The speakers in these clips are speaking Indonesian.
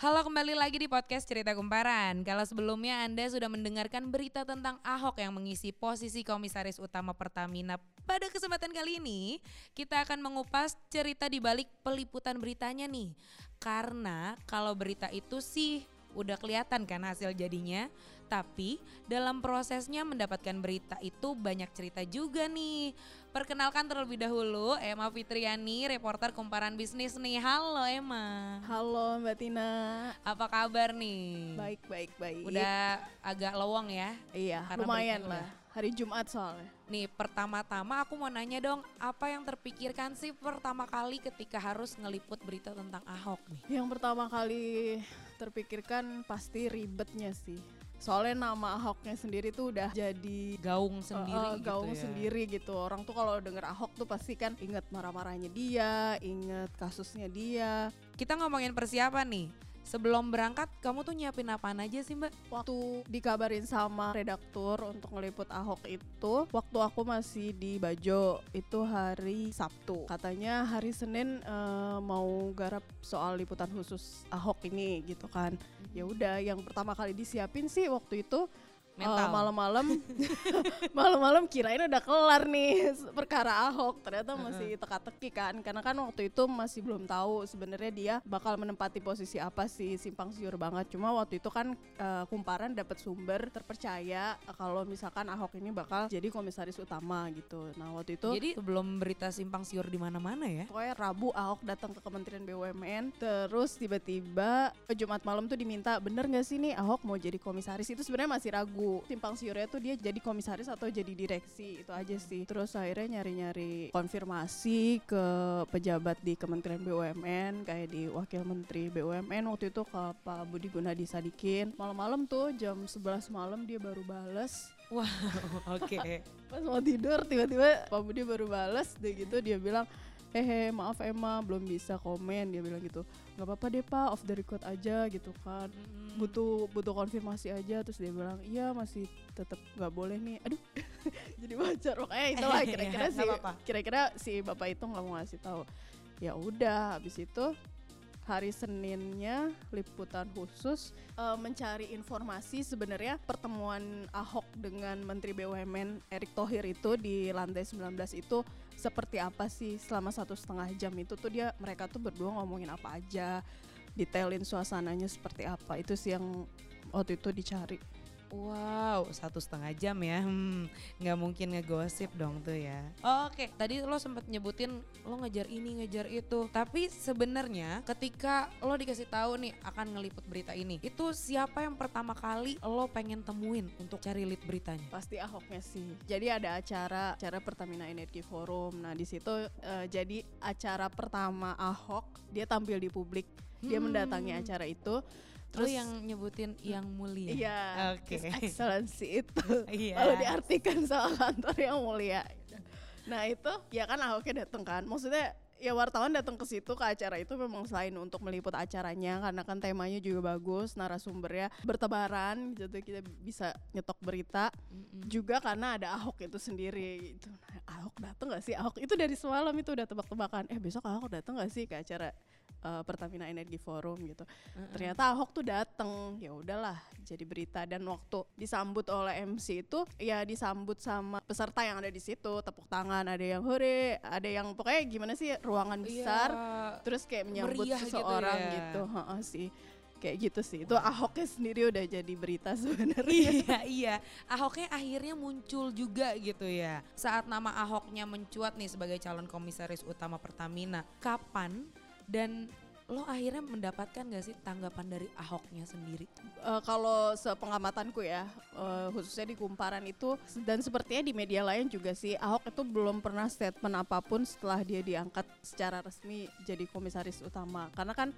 Halo kembali lagi di podcast Cerita Kumparan. Kalau sebelumnya Anda sudah mendengarkan berita tentang Ahok yang mengisi posisi komisaris utama Pertamina. Pada kesempatan kali ini, kita akan mengupas cerita di balik peliputan beritanya nih. Karena kalau berita itu sih udah kelihatan kan hasil jadinya. Tapi dalam prosesnya mendapatkan berita itu banyak cerita juga nih. Perkenalkan terlebih dahulu Emma Fitriani, reporter Kumparan Bisnis nih. Halo Emma. Halo Mbak Tina. Apa kabar nih? Baik, baik, baik. Udah agak lowong ya? Iya, Karena lumayan lah. Hari Jumat soalnya. Nih pertama-tama aku mau nanya dong, apa yang terpikirkan sih pertama kali ketika harus ngeliput berita tentang Ahok nih? Yang pertama kali terpikirkan pasti ribetnya sih. Soalnya nama Ahoknya sendiri tuh udah jadi Gaung sendiri uh, uh, gitu gaung ya? sendiri gitu. Orang tuh kalau denger Ahok tuh pasti kan inget marah-marahnya dia, inget kasusnya dia. Kita ngomongin persiapan nih. Sebelum berangkat, kamu tuh nyiapin apaan aja sih mbak? Waktu dikabarin sama redaktur untuk ngeliput Ahok itu, waktu aku masih di Bajo, itu hari Sabtu. Katanya hari Senin eh, mau garap soal liputan khusus Ahok ini gitu kan. Ya udah, yang pertama kali disiapin sih waktu itu Mental. malam-malam. Malam-malam kirain udah kelar nih perkara Ahok. Ternyata masih teka-teki kan. Karena kan waktu itu masih belum tahu sebenarnya dia bakal menempati posisi apa sih simpang siur banget. Cuma waktu itu kan eh, kumparan dapat sumber terpercaya eh, kalau misalkan Ahok ini bakal jadi komisaris utama gitu. Nah waktu itu Jadi sebelum berita simpang siur di mana-mana ya? Pokoknya Rabu Ahok datang ke Kementerian BUMN Terus tiba-tiba eh, Jumat malam tuh diminta Bener gak sih nih Ahok mau jadi komisaris? Itu sebenarnya masih ragu Simpang siurnya tuh dia jadi komisaris atau jadi direksi Itu aja sih. Terus akhirnya nyari-nyari konfirmasi ke pejabat di Kementerian BUMN Kayak di Wakil Menteri BUMN Waktu itu ke Pak Budi Gunadi Sadikin. Malam-malam tuh jam 11 malam dia baru bales. Wow, oke. pas mau tidur tiba-tiba Pak Budi baru balas deh gitu dia bilang hehe maaf Emma belum bisa komen. Dia bilang gitu nggak apa-apa deh Pak off the record aja gitu kan. Mm. butuh butuh konfirmasi aja. Terus dia bilang iya masih tetap nggak boleh nih. Aduh jadi wajar makanya itu lah kira-kira Nggak sih apa-apa. kira-kira si bapak itu nggak mau ngasih tahu. Ya udah habis itu hari Seninnya liputan khusus eh, mencari informasi sebenarnya pertemuan Ahok dengan Menteri BUMN Erick Thohir itu di lantai 19 itu seperti apa sih selama satu setengah jam itu tuh dia mereka tuh berdua ngomongin apa aja detailin suasananya seperti apa itu sih yang waktu itu dicari Wow, satu setengah jam ya. Hmm, nggak mungkin ngegosip dong tuh ya. Oke, tadi lo sempat nyebutin lo ngejar ini, ngejar itu. Tapi sebenarnya ketika lo dikasih tahu nih akan ngeliput berita ini, itu siapa yang pertama kali lo pengen temuin untuk cari lead beritanya? Pasti Ahoknya sih. Jadi ada acara acara Pertamina Energy Forum. Nah di situ eh, jadi acara pertama Ahok dia tampil di publik. Dia Hmm. mendatangi acara itu. Terus Terus yang nyebutin yang mulia. Iya, Oke. His Excellency itu. Iya. Lalu diartikan sama kantor yang mulia. Nah itu ya kan Ahoknya datang kan. Maksudnya ya wartawan datang ke situ ke acara itu memang selain untuk meliput acaranya karena kan temanya juga bagus, narasumbernya bertebaran gitu kita bisa nyetok berita. Juga karena ada Ahok itu sendiri gitu. Nah, Ahok datang gak sih? Ahok itu dari semalam itu udah tebak-tebakan. Eh besok Ahok datang gak sih ke acara eh, Pertamina Energy Forum gitu. Ternyata Ahok tuh dateng. Ya udahlah jadi berita dan waktu disambut oleh MC itu ya disambut sama peserta yang ada di situ, tepuk tangan, ada yang hore, ada yang pokoknya gimana sih ruangan besar Iya. terus kayak menyambut Meriah gitu seseorang ya. gitu. Heeh sih. Kayak gitu sih. Itu Ahoknya sendiri udah jadi berita sebenarnya. iya iya Ahoknya akhirnya muncul juga gitu ya saat nama Ahoknya mencuat nih sebagai calon komisaris utama Pertamina kapan dan lo akhirnya mendapatkan gak sih tanggapan dari Ahoknya sendiri Eh, kalau sepengamatanku ya, eh, khususnya di kumparan itu dan sepertinya di media lain juga sih, Ahok itu belum pernah statement apa pun setelah dia diangkat secara resmi jadi komisaris utama. Karena kan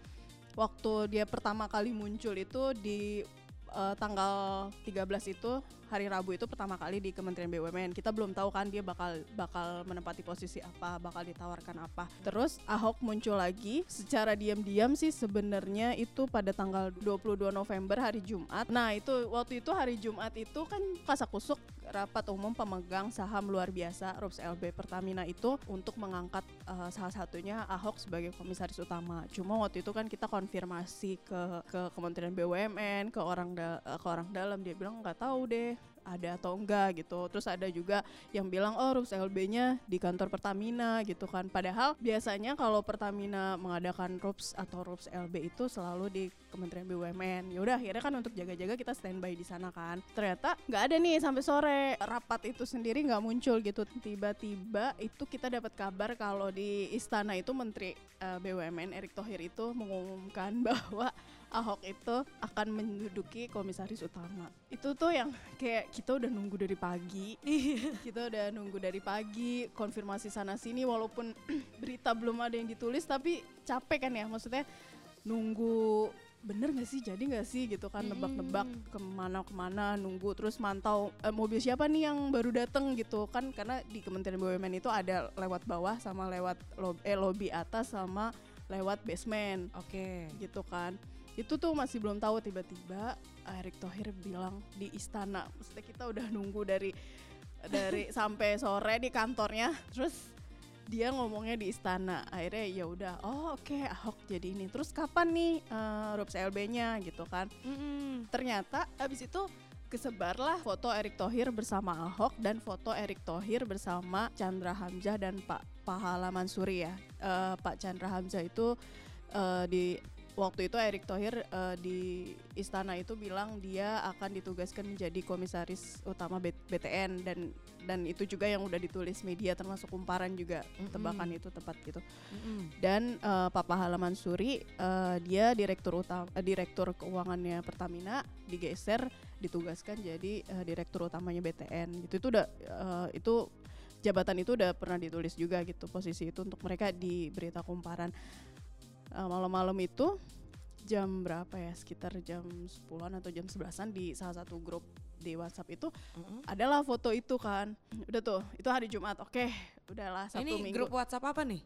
waktu dia pertama kali muncul itu di eh, tanggal 13 itu hari Rabu itu pertama kali di Kementerian BUMN. Kita belum tahu kan dia bakal bakal menempati posisi apa, bakal ditawarkan apa. Terus Ahok muncul lagi secara diam-diam sih sebenarnya itu pada tanggal 22 November hari Jumat. Nah, itu waktu itu hari Jumat itu kan kasakusuk rapat umum pemegang saham luar biasa RUPS LB Pertamina itu untuk mengangkat uh, salah satunya Ahok sebagai komisaris utama. Cuma waktu itu kan kita konfirmasi ke ke Kementerian BUMN, ke orang da, ke orang dalam dia bilang nggak tahu deh ada atau enggak gitu. Terus ada juga yang bilang oh RUPS LB-nya di kantor Pertamina gitu kan. Padahal biasanya kalau Pertamina mengadakan RUPS atau RUPS LB itu selalu di Kementerian BUMN. Ya udah akhirnya kan untuk jaga-jaga kita standby di sana kan. Ternyata nggak ada nih sampai sore. Rapat itu sendiri nggak muncul gitu. Tiba-tiba itu kita dapat kabar kalau di istana itu Menteri uh, eh, BUMN Erick Thohir itu mengumumkan bahwa Ahok itu akan menduduki komisaris utama. Itu tuh yang kayak kita udah nunggu dari pagi. Iya. kita udah nunggu dari pagi, konfirmasi sana sini walaupun berita belum ada yang ditulis tapi capek kan ya maksudnya nunggu bener gak sih? Jadi gak sih gitu kan nebak-nebak ke mana ke mana nunggu terus mantau eh, mobil siapa nih yang baru dateng gitu kan? Karena di Kementerian BUMN itu ada lewat bawah sama lewat lobby, eh, lobby atas sama lewat basement. Oke. Okay. gitu kan. Itu tuh masih belum tahu tiba-tiba Erick Thohir bilang di istana. Maksudnya kita udah nunggu dari dari sampai sore di kantornya. Terus dia ngomongnya di istana. Akhirnya ya udah. Oh oke okay, Ahok jadi ini. Terus kapan nih uh, RUPS LB-nya gitu kan. Mm-hmm. ternyata abis itu kesebarlah foto Erick Thohir bersama Ahok dan foto Erick Thohir bersama Chandra Hamzah dan Pak Pahala Mansuri ya. Uh, Pak Chandra Hamzah itu uh, di waktu itu Erick Thohir uh, di istana itu bilang dia akan ditugaskan menjadi komisaris utama BTN dan dan itu juga yang udah ditulis media termasuk kumparan juga mm -hmm. tebakan itu tepat gitu. Mm -hmm. Dan uh, Papa Halaman Suri uh, dia direktur utama uh, direktur keuangannya Pertamina digeser ditugaskan jadi uh, direktur utamanya BTN gitu. Itu udah uh, itu jabatan itu udah pernah ditulis juga gitu posisi itu untuk mereka di berita kumparan uh, malam-malam itu jam berapa ya? Sekitar jam 10-an atau jam 11-an di salah satu grup di WhatsApp itu mm-hmm. adalah foto itu kan. Udah tuh itu hari Jumat. Oke okay, udahlah satu ini minggu. grup WhatsApp apa nih?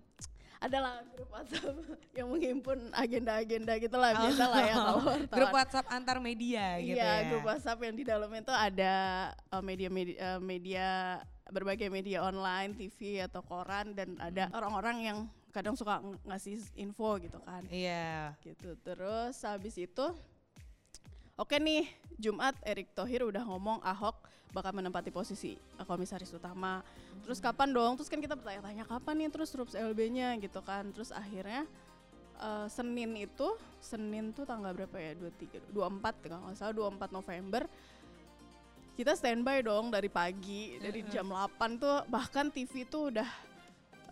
Adalah grup WhatsApp yang menghimpun agenda-agenda gitu lah biasa lah ya kalau grup WhatsApp antar media gitu iya, ya. grup WhatsApp yang di dalamnya itu ada uh, media-media uh, media berbagai media online TV atau koran dan ada orang-orang yang kadang suka ng ngasih info gitu kan. Iya. Yeah. Gitu. Terus habis itu Oke nih, Jumat Erick Thohir udah ngomong Ahok bakal menempati posisi komisaris utama. Terus kapan dong? Terus kan kita bertanya-tanya kapan nih terus RUPS LB-nya gitu kan. Terus akhirnya uh, Senin itu, Senin tuh tanggal berapa ya? 23 24 kalau nggak salah 24 November. Kita standby dong dari pagi, dari jam 8 tuh bahkan TV tuh udah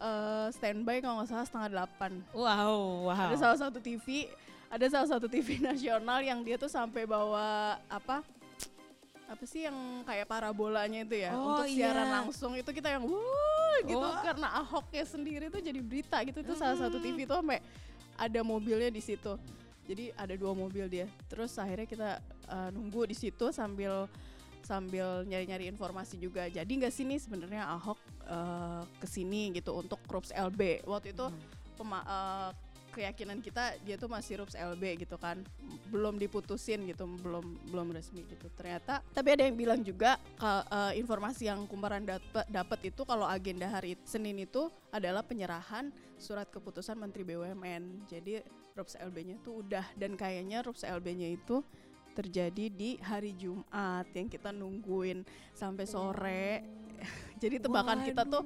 uh, standby kalau nggak salah setengah delapan. Wow, wow. Ada salah satu TV, ada salah satu TV nasional yang dia tuh sampai bawa apa? Apa sih yang kayak parabolanya itu ya oh, untuk siaran iya. langsung itu kita yang wuh gitu oh. karena Ahoknya sendiri tuh jadi berita gitu itu hmm. salah satu TV tuh sampai ada mobilnya di situ. Jadi ada dua mobil dia. Terus akhirnya kita uh, nunggu di situ sambil sambil nyari-nyari informasi juga. Jadi nggak sini sebenarnya Ahok uh, ke sini gitu untuk Rups LB. Waktu itu hmm. pema, uh, keyakinan kita dia tuh masih Rups LB gitu kan. Belum diputusin gitu, belum belum resmi gitu. Ternyata tapi ada yang bilang juga uh, informasi yang kumparan dapat dapat itu kalau agenda hari Senin itu adalah penyerahan surat keputusan Menteri BUMN. Jadi Rups LB-nya tuh udah dan kayaknya Rups LB-nya itu terjadi di hari Jumat yang kita nungguin sampai sore. Jadi tebakan Waduh. kita tuh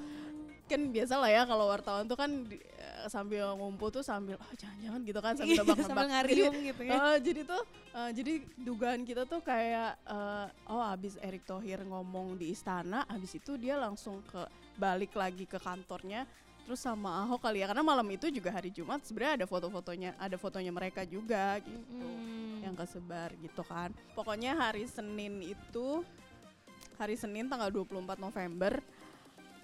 kan biasa lah ya kalau wartawan tuh kan di, uh, sambil ngumpul tuh sambil oh jangan-jangan gitu kan sambil tebak sambil ngarium gitu ya. Uh, jadi tuh uh, jadi dugaan kita tuh kayak uh, oh abis Erick Thohir ngomong di istana, abis itu dia langsung ke balik lagi ke kantornya terus sama Ahok kali ya karena malam itu juga hari Jumat sebenarnya ada foto-fotonya ada fotonya mereka juga gitu mm. Yang kesebar gitu kan. Pokoknya hari Senin itu hari Senin tanggal 24 November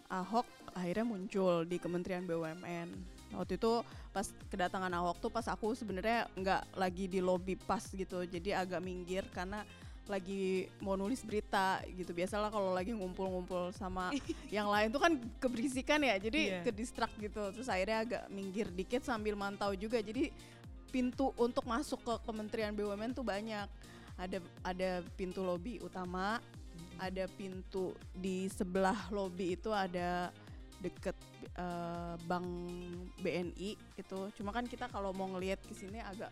Ahok akhirnya muncul di Kementerian BUMN Waktu itu pas kedatangan Ahok tuh pas aku sebenarnya nggak lagi di lobby pas gitu, jadi agak minggir karena lagi mau nulis berita gitu. Biasalah kalau lagi ngumpul-ngumpul sama yang lain tuh kan keberisikan ya jadi Iya. ke distract gitu. Terus akhirnya agak minggir dikit sambil mantau juga jadi pintu untuk masuk ke Kementerian BUMN tuh banyak. Ada ada pintu lobi utama ada pintu di sebelah lobi itu ada deket eh, bank BNI itu cuma kan kita kalau mau ngelihat ke sini agak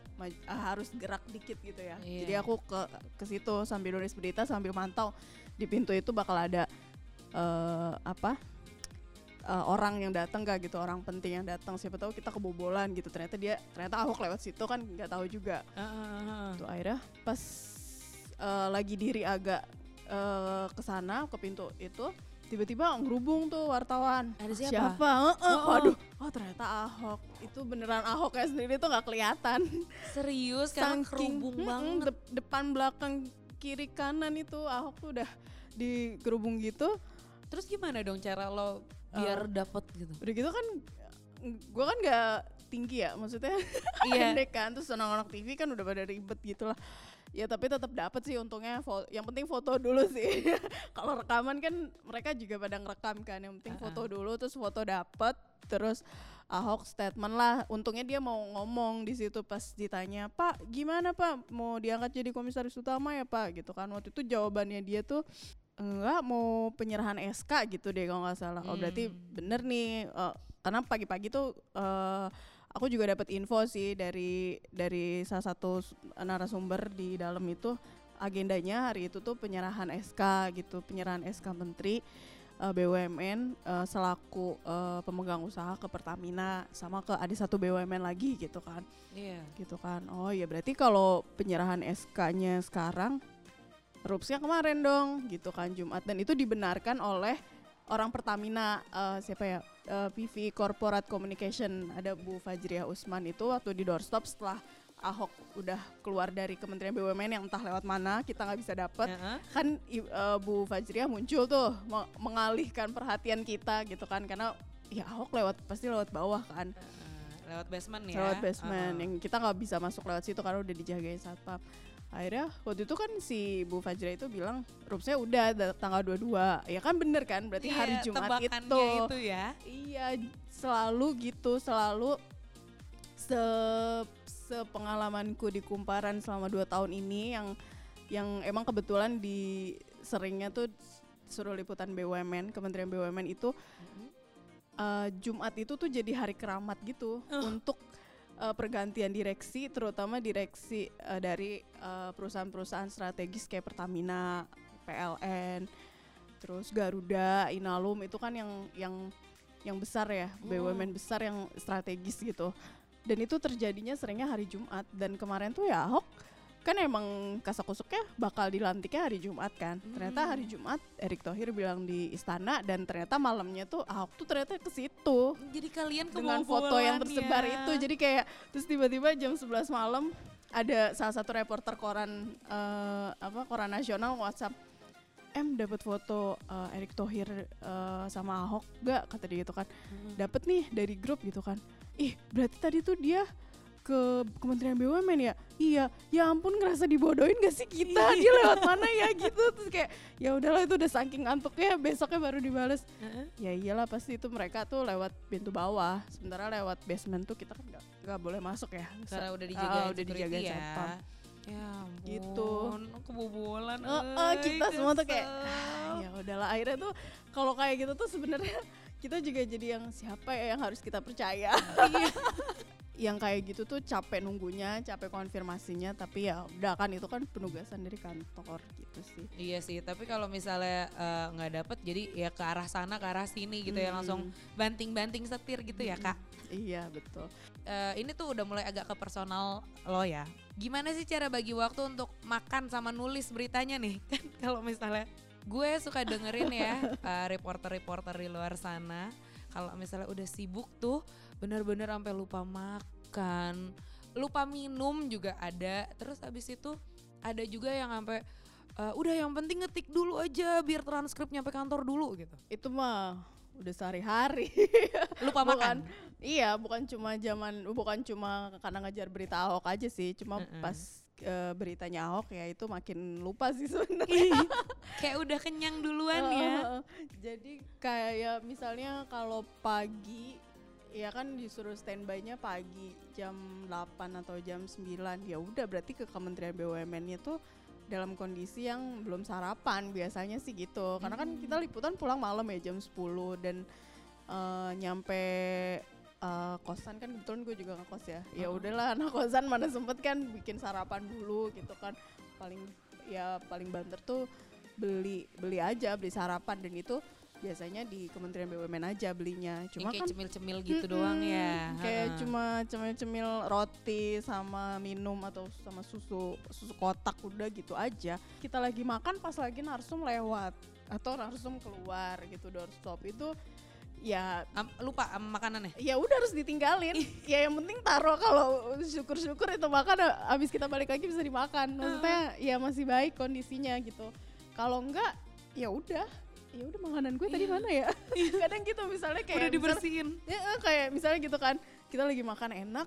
ah, harus gerak dikit gitu ya. Iya. jadi aku ke ke situ sambil nulis berita sambil mantau di pintu itu bakal ada eh, apa eh, orang yang datang gak gitu orang penting yang datang siapa tahu kita kebobolan gitu. Ternyata dia ternyata Ahok lewat situ kan nggak tahu juga. Heeh. tuh akhirnya pas eh, lagi diri agak eh, ke sana ke pintu itu tiba-tiba ngerubung tuh wartawan. Ada siapa? siapa? Heeh, Oh. waduh. Oh ternyata Ahok. Itu beneran Ahoknya sendiri tuh nggak kelihatan. Serius? Karena kerubung mm-mm, banget. dep- depan belakang kiri kanan itu Ahok tuh udah digerubung gitu. Terus gimana dong cara lo biar dapet gitu? udah gitu kan gue kan nggak tinggi ya maksudnya Iya. pendek kan terus anak-anak TV kan udah pada ribet gitu lah. Ya tapi tetap dapat sih untungnya yang penting foto dulu sih. Kalau rekaman kan mereka juga pada ngerekam kan yang penting foto dulu terus foto dapat terus Ahok statement lah. Untungnya dia mau ngomong di situ pas ditanya Pak gimana Pak? Mau diangkat jadi komisaris utama ya Pak? Gitu kan. Waktu itu jawabannya dia tuh enggak mau penyerahan SK gitu deh kalau nggak salah. Oh berarti bener nih eh, karena pagi-pagi tuh eh, aku juga dapat info sih dari dari salah satu narasumber di dalam itu agendanya hari itu tuh penyerahan SK gitu penyerahan SK Menteri eh, BUMN eh, selaku eh, pemegang usaha ke Pertamina sama ke ada satu BUMN lagi gitu kan. Iya. gitu kan. Oh ya berarti kalau penyerahan SK-nya sekarang rupsnya kemarin dong gitu kan Jumat dan itu dibenarkan oleh orang Pertamina eh, siapa ya eh, PV Corporate Communication ada Bu Fajriah Usman itu waktu di doorstop setelah Ahok udah keluar dari Kementerian BUMN yang entah lewat mana kita nggak bisa dapet Heeh. kan i- eh, Bu Fajriah muncul tuh me- mengalihkan perhatian kita gitu kan karena ya Ahok lewat pasti lewat bawah kan Heeh. Lewat basement ya. lewat basement Heeh. yang kita nggak bisa masuk lewat situ karena udah dijagain satpam akhirnya waktu itu kan si Bu Fajra itu bilang rupsnya udah da- tanggal 22 ya kan bener kan? Berarti Iya, hari Jumat itu. itu ya. iya selalu gitu selalu se sepengalamanku di Kumparan selama dua tahun ini yang yang emang kebetulan di seringnya tuh suruh liputan BUMN Kementerian BUMN itu eh, Jumat itu tuh jadi hari keramat gitu untuk eh, pergantian direksi terutama direksi eh, dari eh, perusahaan-perusahaan strategis kayak Pertamina, PLN, terus Garuda, Inalum itu kan yang yang yang besar ya, BUMN besar yang strategis gitu. Dan itu terjadinya seringnya hari Jumat. Dan kemarin tuh ya Ahok kan emang kasakusuknya bakal dilantiknya hari Jumat kan. Ternyata hari Jumat Erick Thohir bilang di istana dan ternyata malamnya tuh Ahok tuh ternyata ke situ Jadi kalian dengan foto yang tersebar ya. itu. Jadi kayak terus tiba-tiba jam 11 malam ada salah satu reporter koran eh, apa koran nasional WhatsApp M dapat foto eh, Erick Thohir eh, sama Ahok gak kata dia gitu kan dapat nih dari grup gitu kan ih berarti tadi tuh dia ke Kementerian BUMN ya iya ya ampun ngerasa dibodohin gak sih kita dia lewat mana ya gitu terus kayak ya udahlah itu udah saking ngantuknya besoknya baru dibales ya iyalah pasti itu mereka tuh lewat pintu bawah sementara lewat basement tuh kita kan nggak nggak boleh masuk ya Karena udah Ah, dijagain udah security dijagain ya. satpam. Ya ampun, Gitu. kebobolan. Eh, euy, kita semua tuh kayak. "Ah, ya udahlah akhirnya tuh kalau kayak gitu tuh sebenarnya kita juga jadi yang siapa ya yang harus kita percaya Iya. yang kayak gitu tuh capek nunggunya capek konfirmasinya tapi ya udah kan itu kan penugasan dari kantor gitu sih Iya sih, tapi kalau misalnya eh, nggak dapet, jadi ya ke arah sana, ke arah sini gitu ya Hmm. langsung banting-banting setir gitu ya kak. iya betul Eh, ini tuh udah mulai agak ke personal lo ya. Gimana sih cara bagi waktu untuk makan sama nulis beritanya nih? Kan kalau misalnya gue suka dengerin ya eh, reporter-reporter di luar sana. Kalau misalnya udah sibuk tuh bener-bener sampai lupa makan, lupa minum juga ada. Terus habis itu ada juga yang sampai eh, udah yang penting ngetik dulu aja biar transkrip nyampe kantor dulu gitu. itu mah udah sehari-hari. Lupa bukan, makan. Iya, bukan cuma zaman bukan cuma karena ngajar berita Ahok aja sih, cuma Mm-mm. pas eh, beritanya Ahok ya itu makin lupa sih sebenarnya. Kayak udah kenyang duluan ya. Jadi kayak misalnya kalau pagi ya kan disuruh standby-nya pagi jam 8 atau jam 9 ya udah berarti ke Kementerian BUMN-nya tuh dalam kondisi yang belum sarapan biasanya sih gitu. Karena kan kita liputan pulang malam ya jam 10 dan eh, nyampe eh, kosan. Kan kebetulan gue juga ngekos ya. Ya udahlah anak kosan mana sempet kan bikin sarapan dulu gitu kan. Paling ya paling banter tuh beli beli aja beli sarapan. Dan itu biasanya di Kementerian BUMN aja belinya. Cuma kayak kan cemil-cemil gitu Mm-mm, doang ya. kayak Heeh. cuma cemil-cemil roti sama minum atau sama susu susu kotak udah gitu aja. Kita lagi makan pas lagi narsum lewat atau narsum keluar gitu doorstop. Itu ya Am- lupa am makanannya. ya udah harus ditinggalin. Ya yang penting taruh kalau syukur-syukur itu makan abis kita balik lagi bisa dimakan. Maksudnya ya masih baik kondisinya gitu. Kalau enggak ya udah ya udah makanan gue tadi Iya. mana ya kadang gitu misalnya kayak Udah dibersihin. ya kayak misalnya gitu kan kita lagi makan enak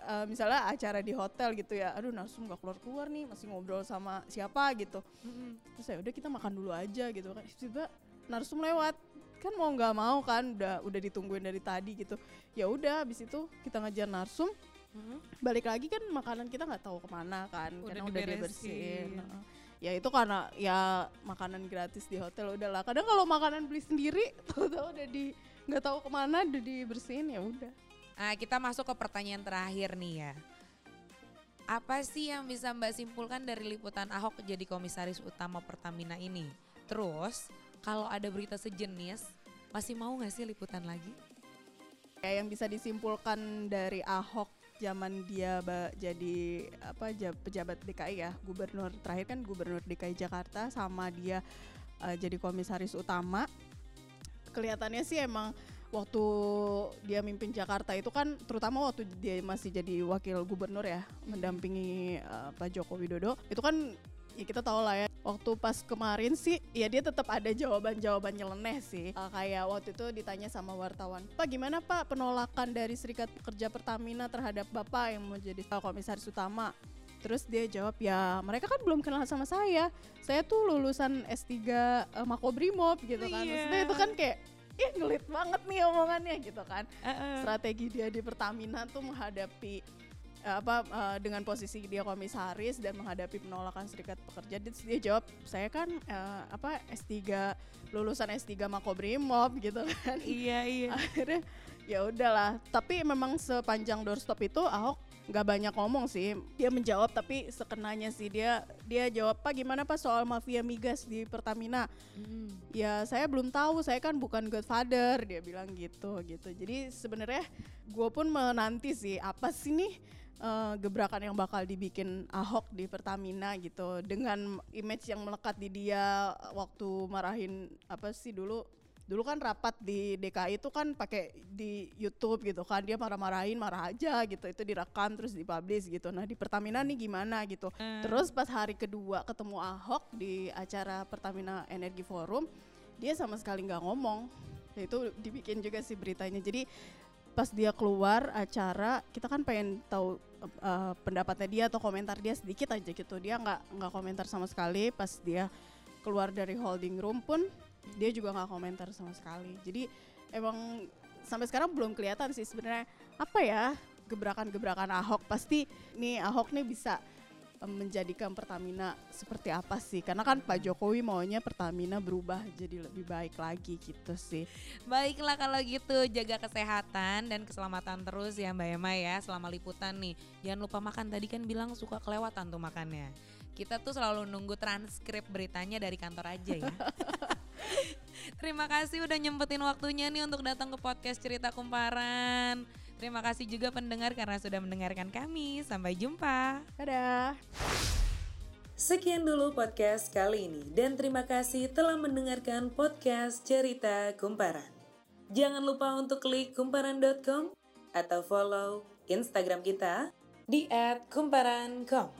eh, misalnya acara di hotel gitu ya aduh narsum gak keluar keluar nih masih ngobrol sama siapa gitu terus ya udah kita makan dulu aja gitu kan tiba narsum lewat kan mau nggak mau kan udah udah ditungguin dari tadi gitu ya udah habis itu kita ngajar narsum Mm-mm. balik lagi kan makanan kita nggak tahu ke mana kan Udah karena udah diberesin. dibersihin Heeh. Ya itu karena ya makanan gratis di hotel udahlah kadang kalau makanan beli sendiri tahu-tahu udah di nggak tahu ke mana udah dibersihin ya udah Nah, kita masuk ke pertanyaan terakhir nih ya. Apa sih yang bisa Mbak simpulkan dari liputan Ahok jadi komisaris utama Pertamina ini? Terus, kalau ada berita sejenis, masih mau nggak sih liputan lagi? ya yang bisa disimpulkan dari Ahok zaman dia jadi apa ja- pejabat DKI ya gubernur terakhir kan gubernur DKI Jakarta sama dia eh, jadi komisaris utama. Kelihatannya sih emang waktu dia mimpin Jakarta itu kan terutama waktu dia masih jadi wakil gubernur ya mendampingi eh, Pak Joko Widodo itu kan ya kita tahu lah ya waktu pas kemarin sih ya dia tetap ada jawaban-jawaban nyeleneh sih Eh, kayak waktu itu ditanya sama wartawan Pak gimana Pak penolakan dari Serikat Pekerja Pertamina terhadap Bapak yang mau jadi komisaris utama Terus dia jawab ya mereka kan belum kenal sama saya. Saya tuh lulusan S3 eh, Makobrimob gitu kan. Iya. Maksudnya itu kan kayak ih ngelit banget nih omongannya gitu kan. Strategi dia di Pertamina tuh menghadapi eh, apa eh, dengan posisi dia komisaris dan menghadapi penolakan serikat pekerja Terus dia jawab saya kan eh, apa S3 lulusan S3 Makobrimob gitu kan iya, iya. akhirnya ya udahlah tapi memang sepanjang doorstop itu Ahok nggak banyak ngomong sih. Dia menjawab tapi sekenanya sih dia dia jawab pak gimana pak soal mafia migas di Pertamina? Mm. ya saya belum tahu saya kan bukan godfather dia bilang gitu gitu. Jadi sebenarnya gue pun menanti sih apa sih nih eh, gebrakan yang bakal dibikin Ahok di Pertamina gitu dengan image yang melekat di dia waktu marahin apa sih dulu dulu kan rapat di DKI itu kan pakai di YouTube gitu kan dia marah-marahin marah aja gitu itu direkam terus dipublish gitu nah di Pertamina nih gimana gitu Eh, Terus pas hari kedua ketemu Ahok di acara Pertamina Energi Forum, dia sama sekali nggak ngomong. Ya, Itu dibikin juga sih beritanya. Jadi pas dia keluar acara, kita kan pengen tahu eh, pendapatnya dia atau komentar dia sedikit aja gitu. Dia nggak nggak komentar sama sekali. Pas dia keluar dari holding room pun dia juga nggak komentar sama sekali. Jadi emang sampai sekarang belum kelihatan sih sebenarnya apa ya gebrakan-gebrakan Ahok. Pasti nih Ahok nih bisa menjadikan Pertamina seperti apa sih? Karena kan Pak Jokowi maunya Pertamina berubah jadi lebih baik lagi gitu sih. Baiklah kalau gitu jaga kesehatan dan keselamatan terus ya Mbak Emma ya selama liputan nih. Jangan lupa makan tadi kan bilang suka kelewatan tuh makannya. Kita tuh selalu nunggu transkrip beritanya dari kantor aja ya. Terima kasih udah nyempetin waktunya nih untuk datang ke podcast Cerita Kumparan. Terima kasih juga pendengar karena sudah mendengarkan kami. Sampai jumpa. Dadah. Sekian dulu podcast kali ini dan terima kasih telah mendengarkan podcast Cerita Kumparan. Jangan lupa untuk klik kumparan.com atau follow Instagram kita di @kumparan.com.